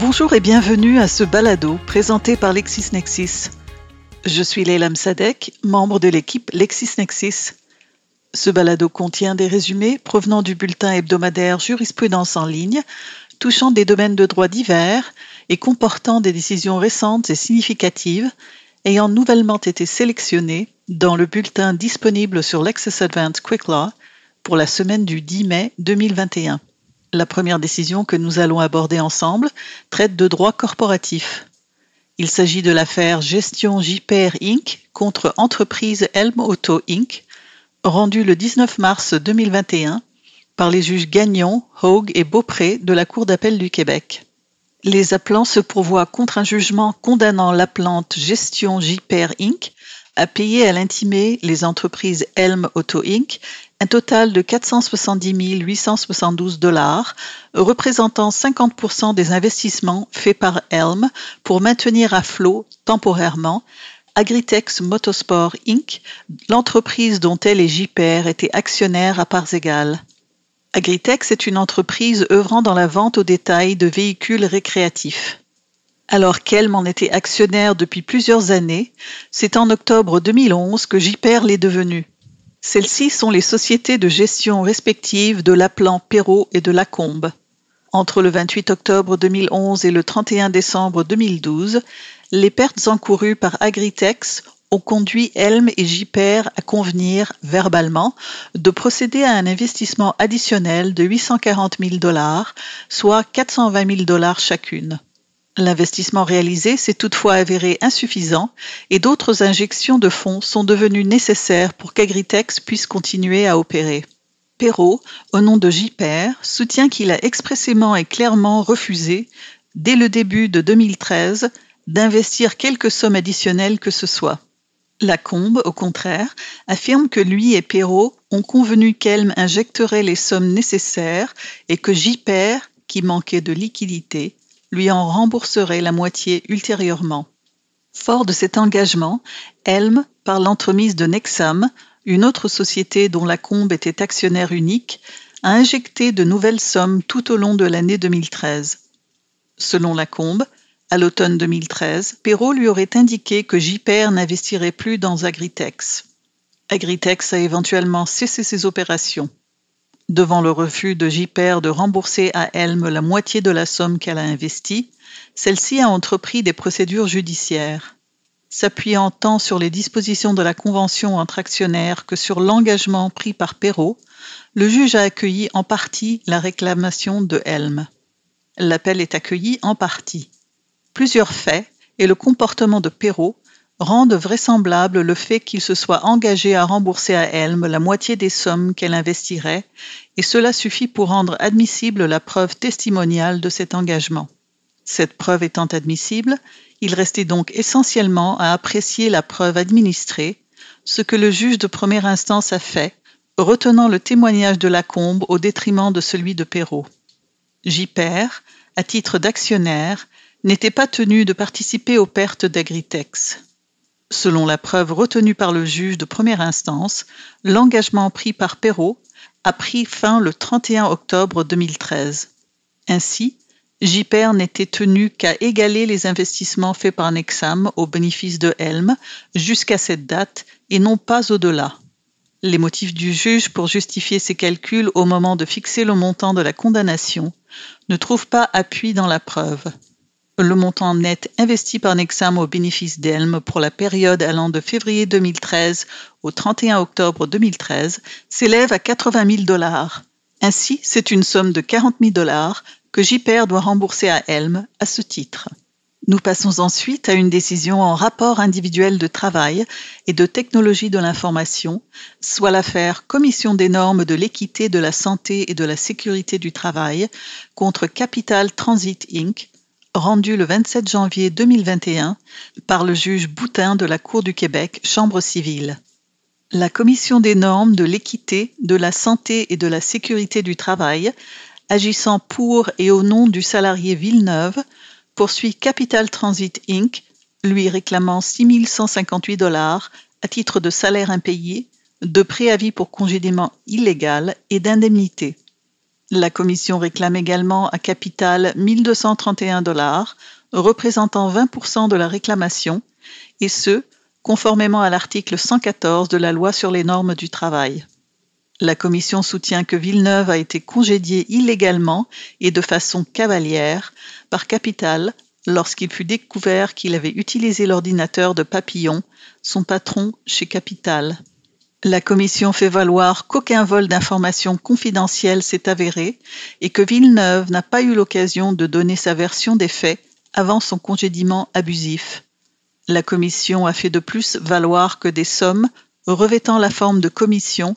Bonjour et bienvenue à ce balado présenté par LexisNexis. Je suis Leila Sadek, membre de l'équipe LexisNexis. Ce balado contient des résumés provenant du bulletin hebdomadaire Jurisprudence en ligne, touchant des domaines de droit divers et comportant des décisions récentes et significatives ayant nouvellement été sélectionnées dans le bulletin disponible sur Lexis Advanced Quick Law pour la semaine du 10 mai 2021. La première décision que nous allons aborder ensemble traite de droit corporatif. Il s'agit de l'affaire Gestion JPR Inc. contre Entreprise Elm Auto Inc., rendue le 19 mars 2021 par les juges Gagnon, Hogue et Beaupré de la Cour d'appel du Québec. Les appelants se pourvoient contre un jugement condamnant l'appelante Gestion JPR Inc. à payer à l'intimé les entreprises Elm Auto Inc un total de 470 872 dollars, représentant 50% des investissements faits par Elm pour maintenir à flot temporairement Agritex Motorsport Inc., l'entreprise dont elle et JPR étaient actionnaires à parts égales. Agritex est une entreprise œuvrant dans la vente au détail de véhicules récréatifs. Alors qu'Elm en était actionnaire depuis plusieurs années, c'est en octobre 2011 que JPR l'est devenu. Celles-ci sont les sociétés de gestion respectives de l'appelant Perrault et de Lacombe. Entre le 28 octobre 2011 et le 31 décembre 2012, les pertes encourues par Agritex ont conduit Helm et Jiper à convenir verbalement de procéder à un investissement additionnel de 840 000 dollars, soit 420 000 dollars chacune. L'investissement réalisé s'est toutefois avéré insuffisant et d'autres injections de fonds sont devenues nécessaires pour qu'Agritex puisse continuer à opérer. Perrault, au nom de JPR, soutient qu'il a expressément et clairement refusé, dès le début de 2013, d'investir quelque somme additionnelle que ce soit. Lacombe, au contraire, affirme que lui et Perrault ont convenu qu'Elm injecterait les sommes nécessaires et que JPR, qui manquait de liquidité, lui en rembourserait la moitié ultérieurement. Fort de cet engagement, Helm, par l'entremise de Nexam, une autre société dont la Combe était actionnaire unique, a injecté de nouvelles sommes tout au long de l'année 2013. Selon la Combe, à l'automne 2013, Perrault lui aurait indiqué que JPR n'investirait plus dans Agritex. Agritex a éventuellement cessé ses opérations. Devant le refus de JPR de rembourser à Helm la moitié de la somme qu'elle a investie, celle-ci a entrepris des procédures judiciaires. S'appuyant tant sur les dispositions de la convention entre actionnaires que sur l'engagement pris par Perrault, le juge a accueilli en partie la réclamation de Helm. L'appel est accueilli en partie. Plusieurs faits et le comportement de Perrault rendent vraisemblable le fait qu'il se soit engagé à rembourser à Helm la moitié des sommes qu'elle investirait, et cela suffit pour rendre admissible la preuve testimoniale de cet engagement. Cette preuve étant admissible, il restait donc essentiellement à apprécier la preuve administrée, ce que le juge de première instance a fait, retenant le témoignage de Lacombe au détriment de celui de Perrault. JPR, à titre d'actionnaire, n'était pas tenu de participer aux pertes d'Agritex. Selon la preuve retenue par le juge de première instance, l'engagement pris par Perrault a pris fin le 31 octobre 2013. Ainsi, JPR n'était tenu qu'à égaler les investissements faits par Nexam au bénéfice de Helm jusqu'à cette date et non pas au-delà. Les motifs du juge pour justifier ces calculs au moment de fixer le montant de la condamnation ne trouvent pas appui dans la preuve le montant net investi par Nexam au bénéfice d'Elm pour la période allant de février 2013 au 31 octobre 2013 s'élève à 80 000 dollars. Ainsi, c'est une somme de 40 000 dollars que JPR doit rembourser à Elm à ce titre. Nous passons ensuite à une décision en rapport individuel de travail et de technologie de l'information, soit l'affaire Commission des normes de l'équité de la santé et de la sécurité du travail contre Capital Transit Inc., rendu le 27 janvier 2021 par le juge Boutin de la Cour du Québec, Chambre civile. La Commission des normes de l'équité, de la santé et de la sécurité du travail, agissant pour et au nom du salarié Villeneuve, poursuit Capital Transit Inc., lui réclamant 6 158 dollars à titre de salaire impayé, de préavis pour congédiement illégal et d'indemnité. La commission réclame également à Capital 1231 dollars, représentant 20% de la réclamation, et ce, conformément à l'article 114 de la loi sur les normes du travail. La commission soutient que Villeneuve a été congédié illégalement et de façon cavalière par Capital lorsqu'il fut découvert qu'il avait utilisé l'ordinateur de Papillon, son patron chez Capital. La commission fait valoir qu'aucun vol d'informations confidentielles s'est avéré et que Villeneuve n'a pas eu l'occasion de donner sa version des faits avant son congédiement abusif. La commission a fait de plus valoir que des sommes, revêtant la forme de commission,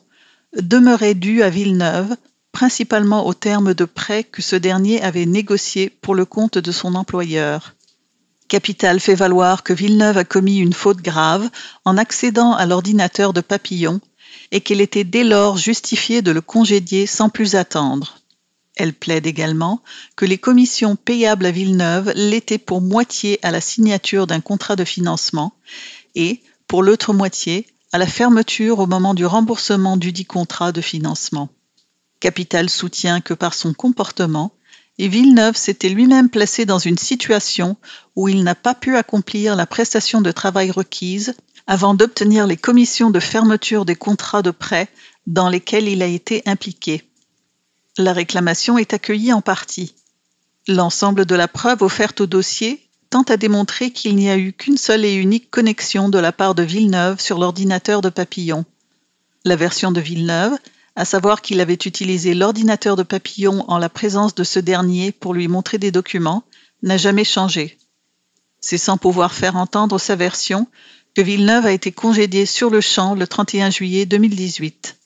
demeuraient dues à Villeneuve, principalement au terme de prêts que ce dernier avait négociés pour le compte de son employeur. Capital fait valoir que Villeneuve a commis une faute grave en accédant à l'ordinateur de Papillon et qu'il était dès lors justifié de le congédier sans plus attendre. Elle plaide également que les commissions payables à Villeneuve l'étaient pour moitié à la signature d'un contrat de financement et, pour l'autre moitié, à la fermeture au moment du remboursement du dit contrat de financement. Capital soutient que par son comportement, et Villeneuve s'était lui-même placé dans une situation où il n'a pas pu accomplir la prestation de travail requise avant d'obtenir les commissions de fermeture des contrats de prêt dans lesquels il a été impliqué. La réclamation est accueillie en partie. L'ensemble de la preuve offerte au dossier tend à démontrer qu'il n'y a eu qu'une seule et unique connexion de la part de Villeneuve sur l'ordinateur de Papillon. La version de Villeneuve à savoir qu'il avait utilisé l'ordinateur de Papillon en la présence de ce dernier pour lui montrer des documents, n'a jamais changé. C'est sans pouvoir faire entendre sa version que Villeneuve a été congédié sur le champ le 31 juillet 2018.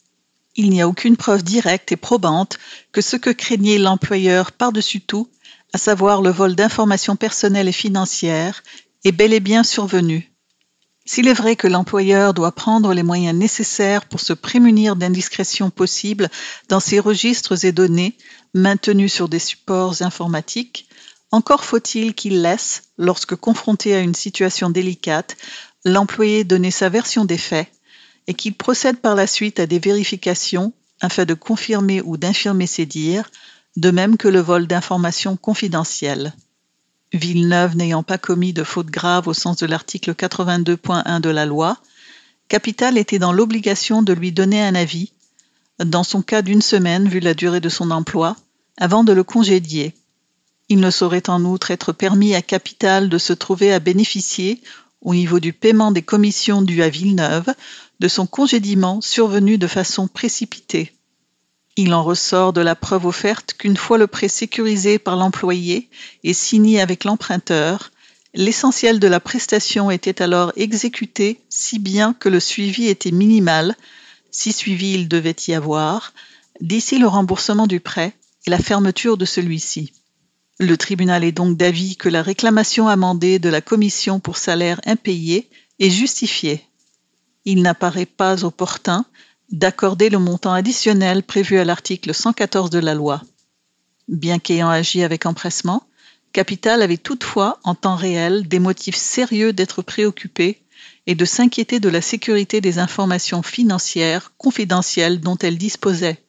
Il n'y a aucune preuve directe et probante que ce que craignait l'employeur par-dessus tout, à savoir le vol d'informations personnelles et financières, est bel et bien survenu. S'il est vrai que l'employeur doit prendre les moyens nécessaires pour se prémunir d'indiscrétions possibles dans ses registres et données maintenus sur des supports informatiques, encore faut-il qu'il laisse, lorsque confronté à une situation délicate, l'employé donner sa version des faits et qu'il procède par la suite à des vérifications afin de confirmer ou d'infirmer ses dires, de même que le vol d'informations confidentielles. Villeneuve n'ayant pas commis de faute grave au sens de l'article 82.1 de la loi, Capital était dans l'obligation de lui donner un avis, dans son cas d'une semaine vu la durée de son emploi, avant de le congédier. Il ne saurait en outre être permis à Capital de se trouver à bénéficier, au niveau du paiement des commissions dues à Villeneuve, de son congédiement survenu de façon précipitée. Il en ressort de la preuve offerte qu'une fois le prêt sécurisé par l'employé et signé avec l'emprunteur, l'essentiel de la prestation était alors exécuté si bien que le suivi était minimal, si suivi il devait y avoir, d'ici le remboursement du prêt et la fermeture de celui-ci. Le tribunal est donc d'avis que la réclamation amendée de la commission pour salaire impayé est justifiée. Il n'apparaît pas opportun d'accorder le montant additionnel prévu à l'article 114 de la loi. Bien qu'ayant agi avec empressement, Capital avait toutefois, en temps réel, des motifs sérieux d'être préoccupé et de s'inquiéter de la sécurité des informations financières confidentielles dont elle disposait.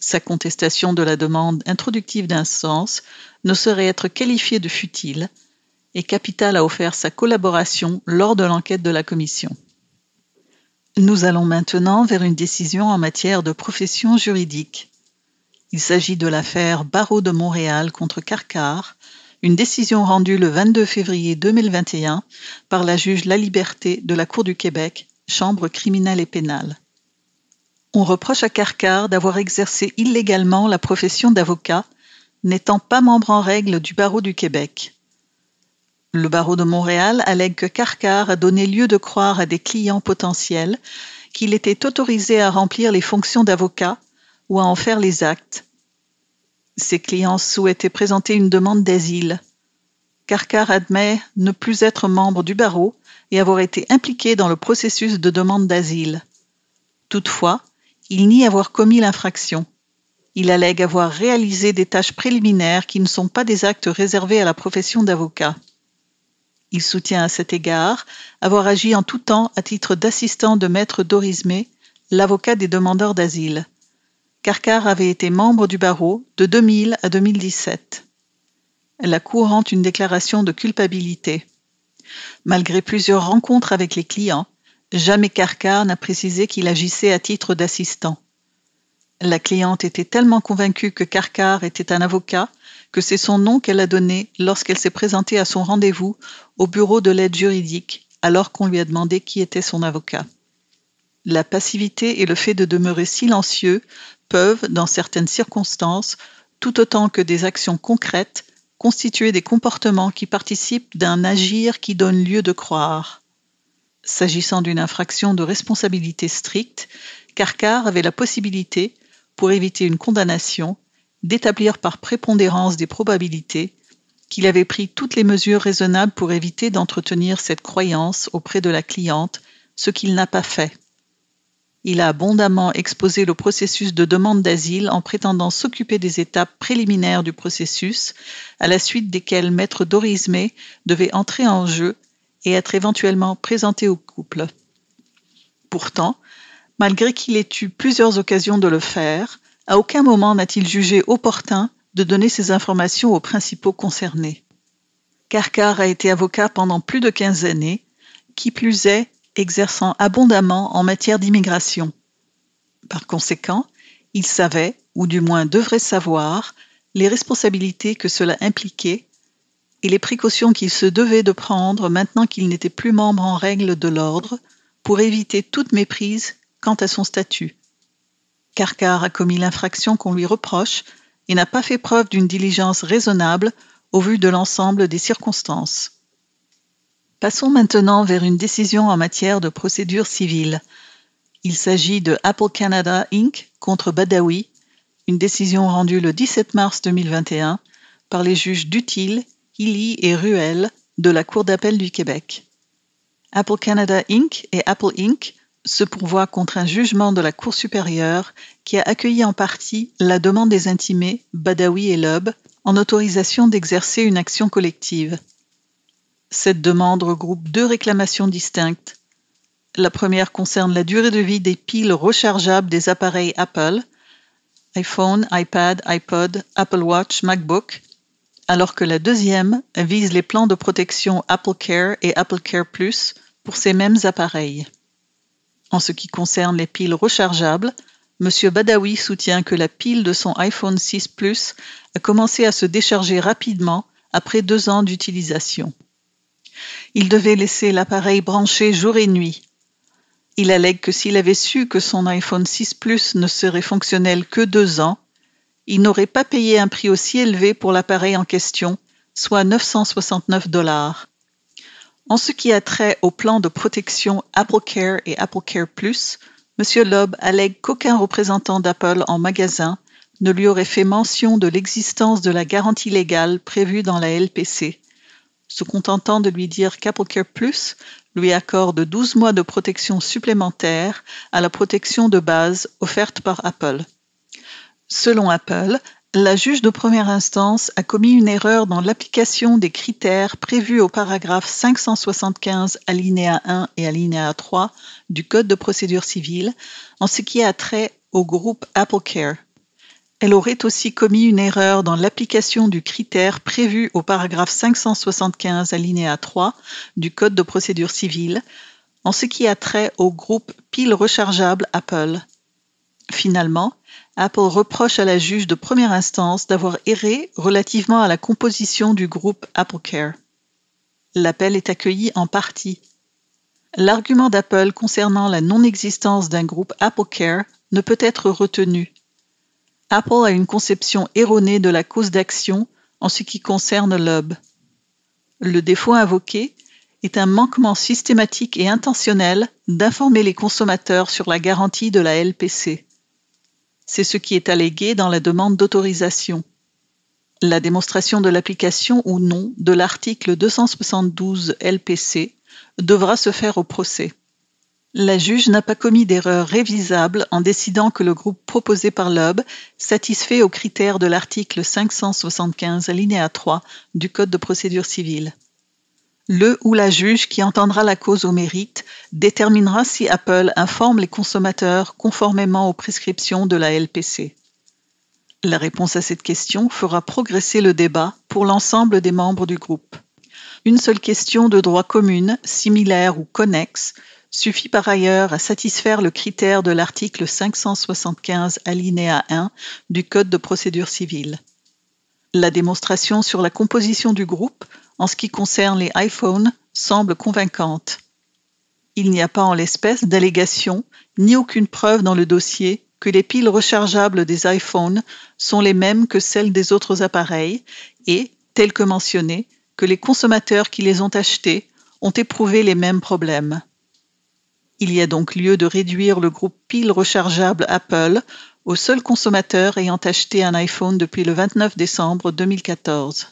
Sa contestation de la demande introductive d'un sens ne saurait être qualifiée de futile, et Capital a offert sa collaboration lors de l'enquête de la commission. Nous allons maintenant vers une décision en matière de profession juridique. Il s'agit de l'affaire Barreau de Montréal contre Carcar, une décision rendue le 22 février 2021 par la juge La Liberté de la Cour du Québec, chambre criminelle et pénale. On reproche à Carcar d'avoir exercé illégalement la profession d'avocat, n'étant pas membre en règle du barreau du Québec. Le barreau de Montréal allègue que Carcar a donné lieu de croire à des clients potentiels qu'il était autorisé à remplir les fonctions d'avocat ou à en faire les actes. Ces clients souhaitaient présenter une demande d'asile. Carcar admet ne plus être membre du barreau et avoir été impliqué dans le processus de demande d'asile. Toutefois, il nie avoir commis l'infraction. Il allègue avoir réalisé des tâches préliminaires qui ne sont pas des actes réservés à la profession d'avocat. Il soutient à cet égard avoir agi en tout temps à titre d'assistant de maître Dorismé, l'avocat des demandeurs d'asile. Carcar avait été membre du barreau de 2000 à 2017. La Cour rend une déclaration de culpabilité. Malgré plusieurs rencontres avec les clients, jamais Carcar n'a précisé qu'il agissait à titre d'assistant. La cliente était tellement convaincue que Carcar était un avocat que c'est son nom qu'elle a donné lorsqu'elle s'est présentée à son rendez-vous au bureau de l'aide juridique alors qu'on lui a demandé qui était son avocat. La passivité et le fait de demeurer silencieux peuvent, dans certaines circonstances, tout autant que des actions concrètes, constituer des comportements qui participent d'un agir qui donne lieu de croire. S'agissant d'une infraction de responsabilité stricte, Carcar avait la possibilité, pour éviter une condamnation, d'établir par prépondérance des probabilités qu'il avait pris toutes les mesures raisonnables pour éviter d'entretenir cette croyance auprès de la cliente, ce qu'il n'a pas fait. Il a abondamment exposé le processus de demande d'asile en prétendant s'occuper des étapes préliminaires du processus, à la suite desquelles Maître Doris May devait entrer en jeu et être éventuellement présenté au couple. Pourtant, malgré qu'il ait eu plusieurs occasions de le faire, à aucun moment n'a-t-il jugé opportun de donner ces informations aux principaux concernés. Carcar a été avocat pendant plus de 15 années, qui plus est, exerçant abondamment en matière d'immigration. Par conséquent, il savait, ou du moins devrait savoir, les responsabilités que cela impliquait et les précautions qu'il se devait de prendre maintenant qu'il n'était plus membre en règle de l'ordre pour éviter toute méprise quant à son statut. Carcar a commis l'infraction qu'on lui reproche et n'a pas fait preuve d'une diligence raisonnable au vu de l'ensemble des circonstances. Passons maintenant vers une décision en matière de procédure civile. Il s'agit de Apple Canada Inc. contre Badawi, une décision rendue le 17 mars 2021 par les juges Dutil, Hilly et Ruel de la Cour d'appel du Québec. Apple Canada Inc. et Apple Inc se pourvoit contre un jugement de la Cour supérieure qui a accueilli en partie la demande des intimés, Badawi et Loeb, en autorisation d'exercer une action collective. Cette demande regroupe deux réclamations distinctes. La première concerne la durée de vie des piles rechargeables des appareils Apple, iPhone, iPad, iPod, Apple Watch, MacBook, alors que la deuxième vise les plans de protection Apple Care et Apple Care Plus pour ces mêmes appareils. En ce qui concerne les piles rechargeables, M. Badawi soutient que la pile de son iPhone 6 Plus a commencé à se décharger rapidement après deux ans d'utilisation. Il devait laisser l'appareil branché jour et nuit. Il allègue que s'il avait su que son iPhone 6 Plus ne serait fonctionnel que deux ans, il n'aurait pas payé un prix aussi élevé pour l'appareil en question, soit 969 dollars. En ce qui a trait au plan de protection AppleCare et AppleCare Plus, M. Loeb allègue qu'aucun représentant d'Apple en magasin ne lui aurait fait mention de l'existence de la garantie légale prévue dans la LPC, se contentant de lui dire qu'AppleCare Plus lui accorde 12 mois de protection supplémentaire à la protection de base offerte par Apple. Selon Apple, la juge de première instance a commis une erreur dans l'application des critères prévus au paragraphe 575 alinéa 1 et alinéa 3 du Code de procédure civile en ce qui a trait au groupe AppleCare. Elle aurait aussi commis une erreur dans l'application du critère prévu au paragraphe 575 alinéa 3 du Code de procédure civile en ce qui a trait au groupe pile rechargeable Apple. Finalement, Apple reproche à la juge de première instance d'avoir erré relativement à la composition du groupe AppleCare. L'appel est accueilli en partie. L'argument d'Apple concernant la non-existence d'un groupe AppleCare ne peut être retenu. Apple a une conception erronée de la cause d'action en ce qui concerne l'hub. Le défaut invoqué est un manquement systématique et intentionnel d'informer les consommateurs sur la garantie de la LPC. C'est ce qui est allégué dans la demande d'autorisation. La démonstration de l'application ou non de l'article 272 LPC devra se faire au procès. La juge n'a pas commis d'erreur révisable en décidant que le groupe proposé par l'OB satisfait aux critères de l'article 575 alinéa 3 du Code de procédure civile. Le ou la juge qui entendra la cause au mérite déterminera si Apple informe les consommateurs conformément aux prescriptions de la LPC. La réponse à cette question fera progresser le débat pour l'ensemble des membres du groupe. Une seule question de droit commune, similaire ou connexe, suffit par ailleurs à satisfaire le critère de l'article 575 alinéa 1 du Code de procédure civile. La démonstration sur la composition du groupe en ce qui concerne les iPhones semble convaincante. Il n'y a pas en l'espèce d'allégation ni aucune preuve dans le dossier que les piles rechargeables des iPhones sont les mêmes que celles des autres appareils et, tel que mentionné, que les consommateurs qui les ont achetés ont éprouvé les mêmes problèmes. Il y a donc lieu de réduire le groupe piles rechargeables Apple aux seuls consommateurs ayant acheté un iPhone depuis le 29 décembre 2014.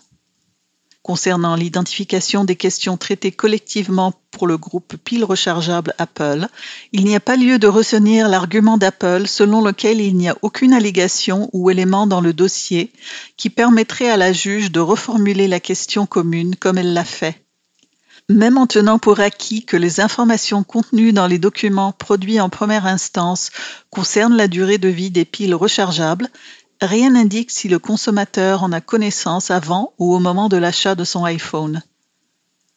Concernant l'identification des questions traitées collectivement pour le groupe pile rechargeable Apple, il n'y a pas lieu de retenir l'argument d'Apple selon lequel il n'y a aucune allégation ou élément dans le dossier qui permettrait à la juge de reformuler la question commune comme elle l'a fait. Même en tenant pour acquis que les informations contenues dans les documents produits en première instance concernent la durée de vie des piles rechargeables, Rien n'indique si le consommateur en a connaissance avant ou au moment de l'achat de son iPhone.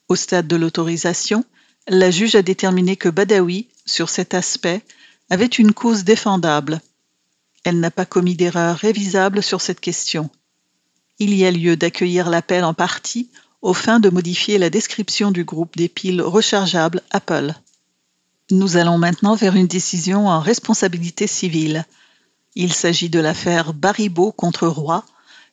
Au stade de l'autorisation, la juge a déterminé que Badawi, sur cet aspect, avait une cause défendable. Elle n'a pas commis d'erreur révisable sur cette question. Il y a lieu d'accueillir l'appel en partie aux fins de modifier la description du groupe des piles rechargeables Apple. Nous allons maintenant vers une décision en responsabilité civile. Il s'agit de l'affaire Baribeau contre Roy,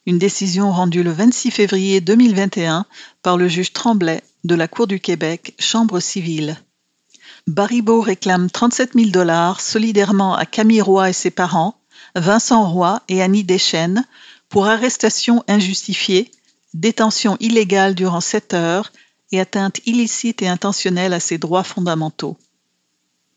une décision rendue le 26 février 2021 par le juge Tremblay de la Cour du Québec, Chambre civile. Baribeau réclame 37 000 dollars solidairement à Camille Roy et ses parents, Vincent Roy et Annie Deschênes, pour arrestation injustifiée, détention illégale durant 7 heures et atteinte illicite et intentionnelle à ses droits fondamentaux.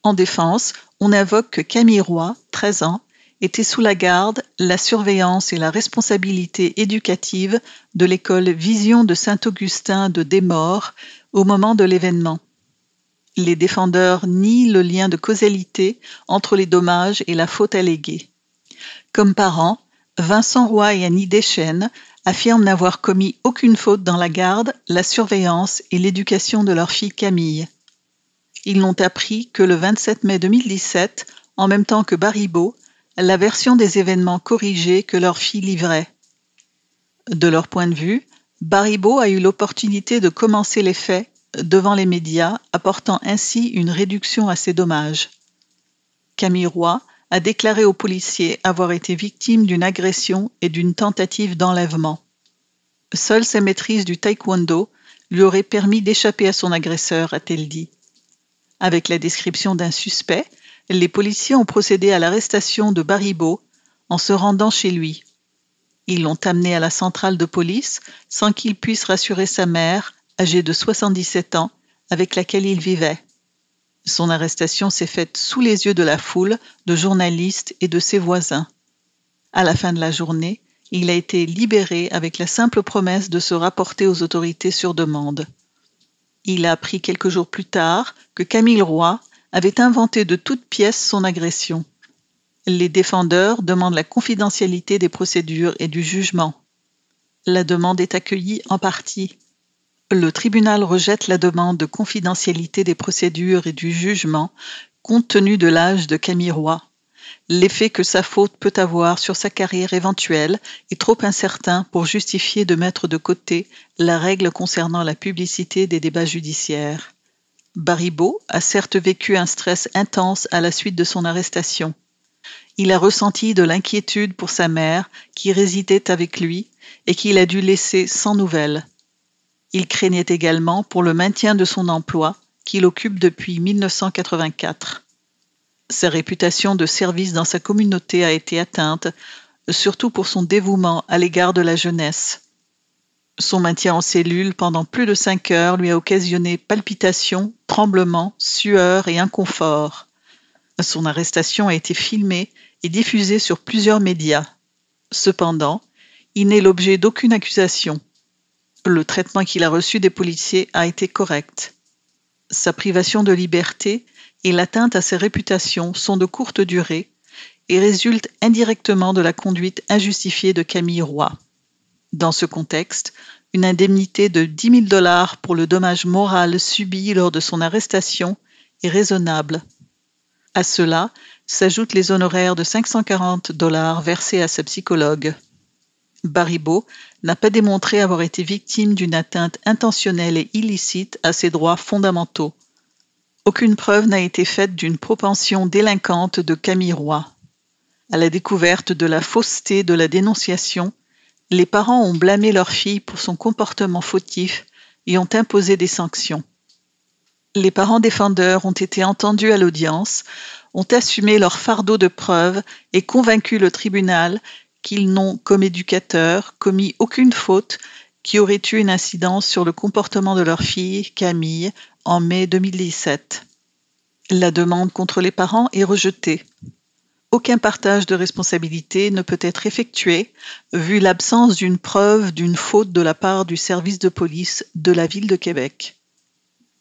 En défense, on invoque que Camille Roy, 13 ans, était sous la garde, la surveillance et la responsabilité éducative de l'école Vision de Saint-Augustin de Desmaures au moment de l'événement. Les défendeurs nient le lien de causalité entre les dommages et la faute alléguée. Comme parents, Vincent Roy et Annie Deschênes affirment n'avoir commis aucune faute dans la garde, la surveillance et l'éducation de leur fille Camille. Ils n'ont appris que le 27 mai 2017, en même temps que Baribeau, la version des événements corrigés que leur fille livrait. De leur point de vue, Baribeau a eu l'opportunité de commencer les faits devant les médias, apportant ainsi une réduction à ses dommages. Camille Roy a déclaré aux policiers avoir été victime d'une agression et d'une tentative d'enlèvement. Seule sa maîtrise du taekwondo lui aurait permis d'échapper à son agresseur, a-t-elle dit. Avec la description d'un suspect, les policiers ont procédé à l'arrestation de Baribeau en se rendant chez lui. Ils l'ont amené à la centrale de police sans qu'il puisse rassurer sa mère, âgée de 77 ans, avec laquelle il vivait. Son arrestation s'est faite sous les yeux de la foule, de journalistes et de ses voisins. À la fin de la journée, il a été libéré avec la simple promesse de se rapporter aux autorités sur demande. Il a appris quelques jours plus tard que Camille Roy, avait inventé de toutes pièces son agression. Les défendeurs demandent la confidentialité des procédures et du jugement. La demande est accueillie en partie. Le tribunal rejette la demande de confidentialité des procédures et du jugement compte tenu de l'âge de Camille Roy. L'effet que sa faute peut avoir sur sa carrière éventuelle est trop incertain pour justifier de mettre de côté la règle concernant la publicité des débats judiciaires. Baribeau a certes vécu un stress intense à la suite de son arrestation. Il a ressenti de l'inquiétude pour sa mère qui résidait avec lui et qu'il a dû laisser sans nouvelles. Il craignait également pour le maintien de son emploi qu'il occupe depuis 1984. Sa réputation de service dans sa communauté a été atteinte, surtout pour son dévouement à l'égard de la jeunesse. Son maintien en cellule pendant plus de cinq heures lui a occasionné palpitations, tremblements, sueurs et inconfort. Son arrestation a été filmée et diffusée sur plusieurs médias. Cependant, il n'est l'objet d'aucune accusation. Le traitement qu'il a reçu des policiers a été correct. Sa privation de liberté et l'atteinte à ses réputations sont de courte durée et résultent indirectement de la conduite injustifiée de Camille Roy. Dans ce contexte, une indemnité de 10 000 dollars pour le dommage moral subi lors de son arrestation est raisonnable. À cela s'ajoutent les honoraires de 540 dollars versés à sa psychologue. Baribeau n'a pas démontré avoir été victime d'une atteinte intentionnelle et illicite à ses droits fondamentaux. Aucune preuve n'a été faite d'une propension délinquante de Camille Roy. À la découverte de la fausseté de la dénonciation, les parents ont blâmé leur fille pour son comportement fautif et ont imposé des sanctions. Les parents défendeurs ont été entendus à l'audience, ont assumé leur fardeau de preuves et convaincu le tribunal qu'ils n'ont, comme éducateurs, commis aucune faute qui aurait eu une incidence sur le comportement de leur fille, Camille, en mai 2017. La demande contre les parents est rejetée. Aucun partage de responsabilité ne peut être effectué vu l'absence d'une preuve d'une faute de la part du service de police de la ville de Québec.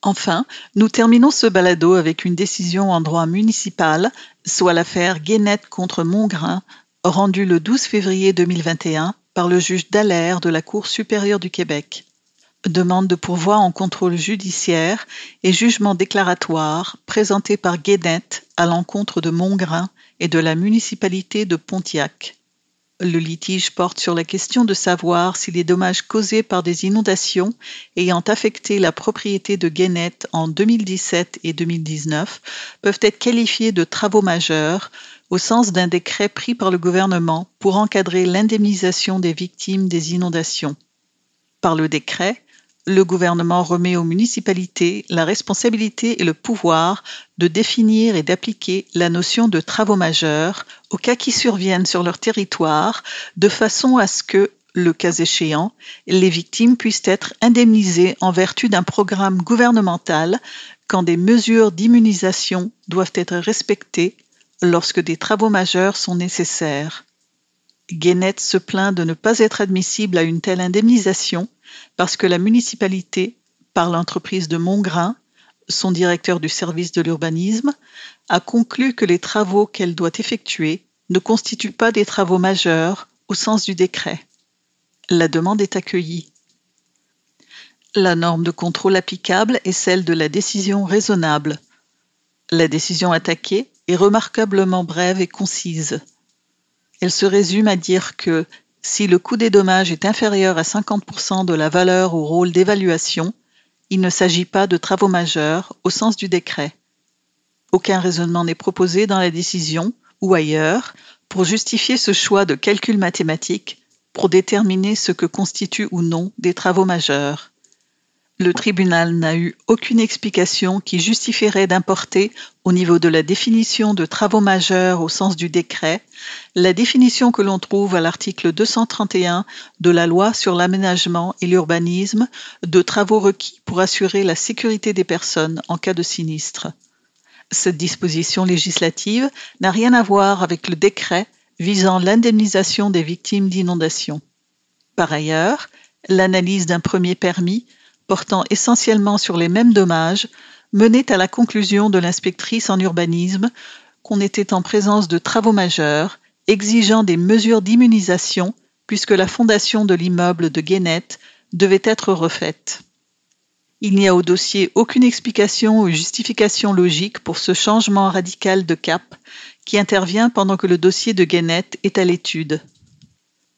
Enfin, nous terminons ce balado avec une décision en droit municipal, soit l'affaire Guénette contre Montgrain, rendue le 12 février 2021 par le juge Dallaire de la Cour supérieure du Québec. Demande de pourvoi en contrôle judiciaire et jugement déclaratoire présenté par Guénette à l'encontre de Montgrain et de la municipalité de Pontiac. Le litige porte sur la question de savoir si les dommages causés par des inondations ayant affecté la propriété de Guénette en 2017 et 2019 peuvent être qualifiés de travaux majeurs au sens d'un décret pris par le gouvernement pour encadrer l'indemnisation des victimes des inondations. Par le décret, le gouvernement remet aux municipalités la responsabilité et le pouvoir de définir et d'appliquer la notion de travaux majeurs aux cas qui surviennent sur leur territoire, de façon à ce que, le cas échéant, les victimes puissent être indemnisées en vertu d'un programme gouvernemental quand des mesures d'immunisation doivent être respectées lorsque des travaux majeurs sont nécessaires. Guénette se plaint de ne pas être admissible à une telle indemnisation parce que la municipalité, par l'entreprise de Montgrain, son directeur du service de l'urbanisme, a conclu que les travaux qu'elle doit effectuer ne constituent pas des travaux majeurs au sens du décret. La demande est accueillie. La norme de contrôle applicable est celle de la décision raisonnable. La décision attaquée est remarquablement brève et concise. Elle se résume à dire que si le coût des dommages est inférieur à 50% de la valeur au rôle d'évaluation, il ne s'agit pas de travaux majeurs au sens du décret. Aucun raisonnement n'est proposé dans la décision ou ailleurs pour justifier ce choix de calcul mathématique pour déterminer ce que constituent ou non des travaux majeurs. Le tribunal n'a eu aucune explication qui justifierait d'importer, au niveau de la définition de travaux majeurs au sens du décret, la définition que l'on trouve à l'article 231 de la loi sur l'aménagement et l'urbanisme de travaux requis pour assurer la sécurité des personnes en cas de sinistre. Cette disposition législative n'a rien à voir avec le décret visant l'indemnisation des victimes d'inondations. Par ailleurs, l'analyse d'un premier permis portant essentiellement sur les mêmes dommages, menait à la conclusion de l'inspectrice en urbanisme qu'on était en présence de travaux majeurs exigeant des mesures d'immunisation puisque la fondation de l'immeuble de Guénette devait être refaite. Il n'y a au dossier aucune explication ou justification logique pour ce changement radical de cap qui intervient pendant que le dossier de Guénette est à l'étude.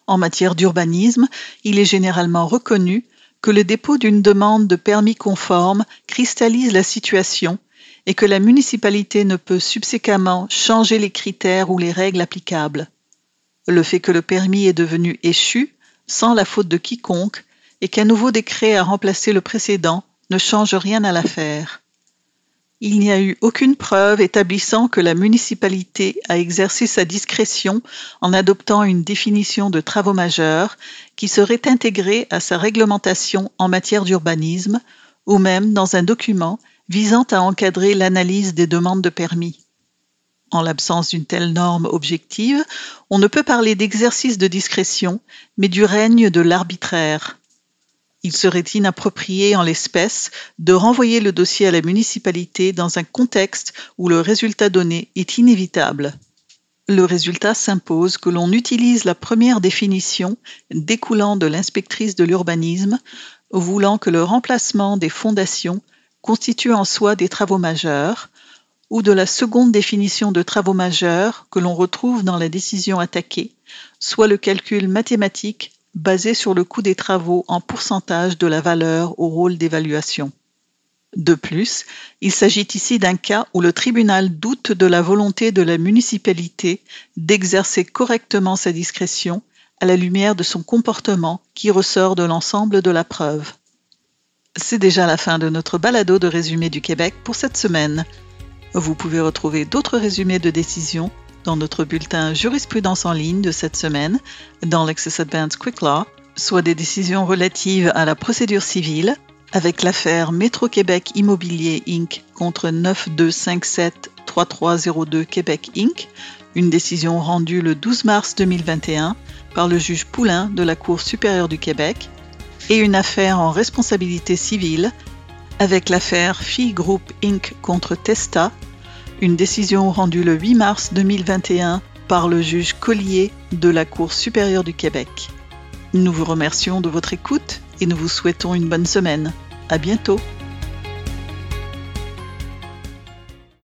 En matière d'urbanisme, il est généralement reconnu que le dépôt d'une demande de permis conforme cristallise la situation et que la municipalité ne peut subséquemment changer les critères ou les règles applicables. Le fait que le permis est devenu échu, sans la faute de quiconque, et qu'un nouveau décret a remplacé le précédent ne change rien à l'affaire il n'y a eu aucune preuve établissant que la municipalité a exercé sa discrétion en adoptant une définition de travaux majeurs qui serait intégrée à sa réglementation en matière d'urbanisme ou même dans un document visant à encadrer l'analyse des demandes de permis. En l'absence d'une telle norme objective, on ne peut parler d'exercice de discrétion, mais du règne de l'arbitraire. Il serait inapproprié en l'espèce de renvoyer le dossier à la municipalité dans un contexte où le résultat donné est inévitable. Le résultat s'impose que l'on utilise la première définition découlant de l'inspectrice de l'urbanisme, voulant que le remplacement des fondations constitue en soi des travaux majeurs, ou de la seconde définition de travaux majeurs que l'on retrouve dans la décision attaquée, soit le calcul mathématique basé sur le coût des travaux en pourcentage de la valeur au rôle d'évaluation. De plus, il s'agit ici d'un cas où le tribunal doute de la volonté de la municipalité d'exercer correctement sa discrétion à la lumière de son comportement qui ressort de l'ensemble de la preuve. C'est déjà la fin de notre balado de résumé du Québec pour cette semaine. Vous pouvez retrouver d'autres résumés de décisions dans notre bulletin jurisprudence en ligne de cette semaine dans l'Access Advanced Quick Law, soit des décisions relatives à la procédure civile, avec l'affaire Métro-Québec Immobilier Inc. contre 9257-3302 Québec Inc., une décision rendue le 12 mars 2021 par le juge Poulain de la Cour supérieure du Québec, et une affaire en responsabilité civile avec l'affaire Phi Group Inc. contre Testa, une décision rendue le 8 mars 2021 par le juge Collier de la Cour supérieure du Québec. Nous vous remercions de votre écoute et nous vous souhaitons une bonne semaine. À bientôt!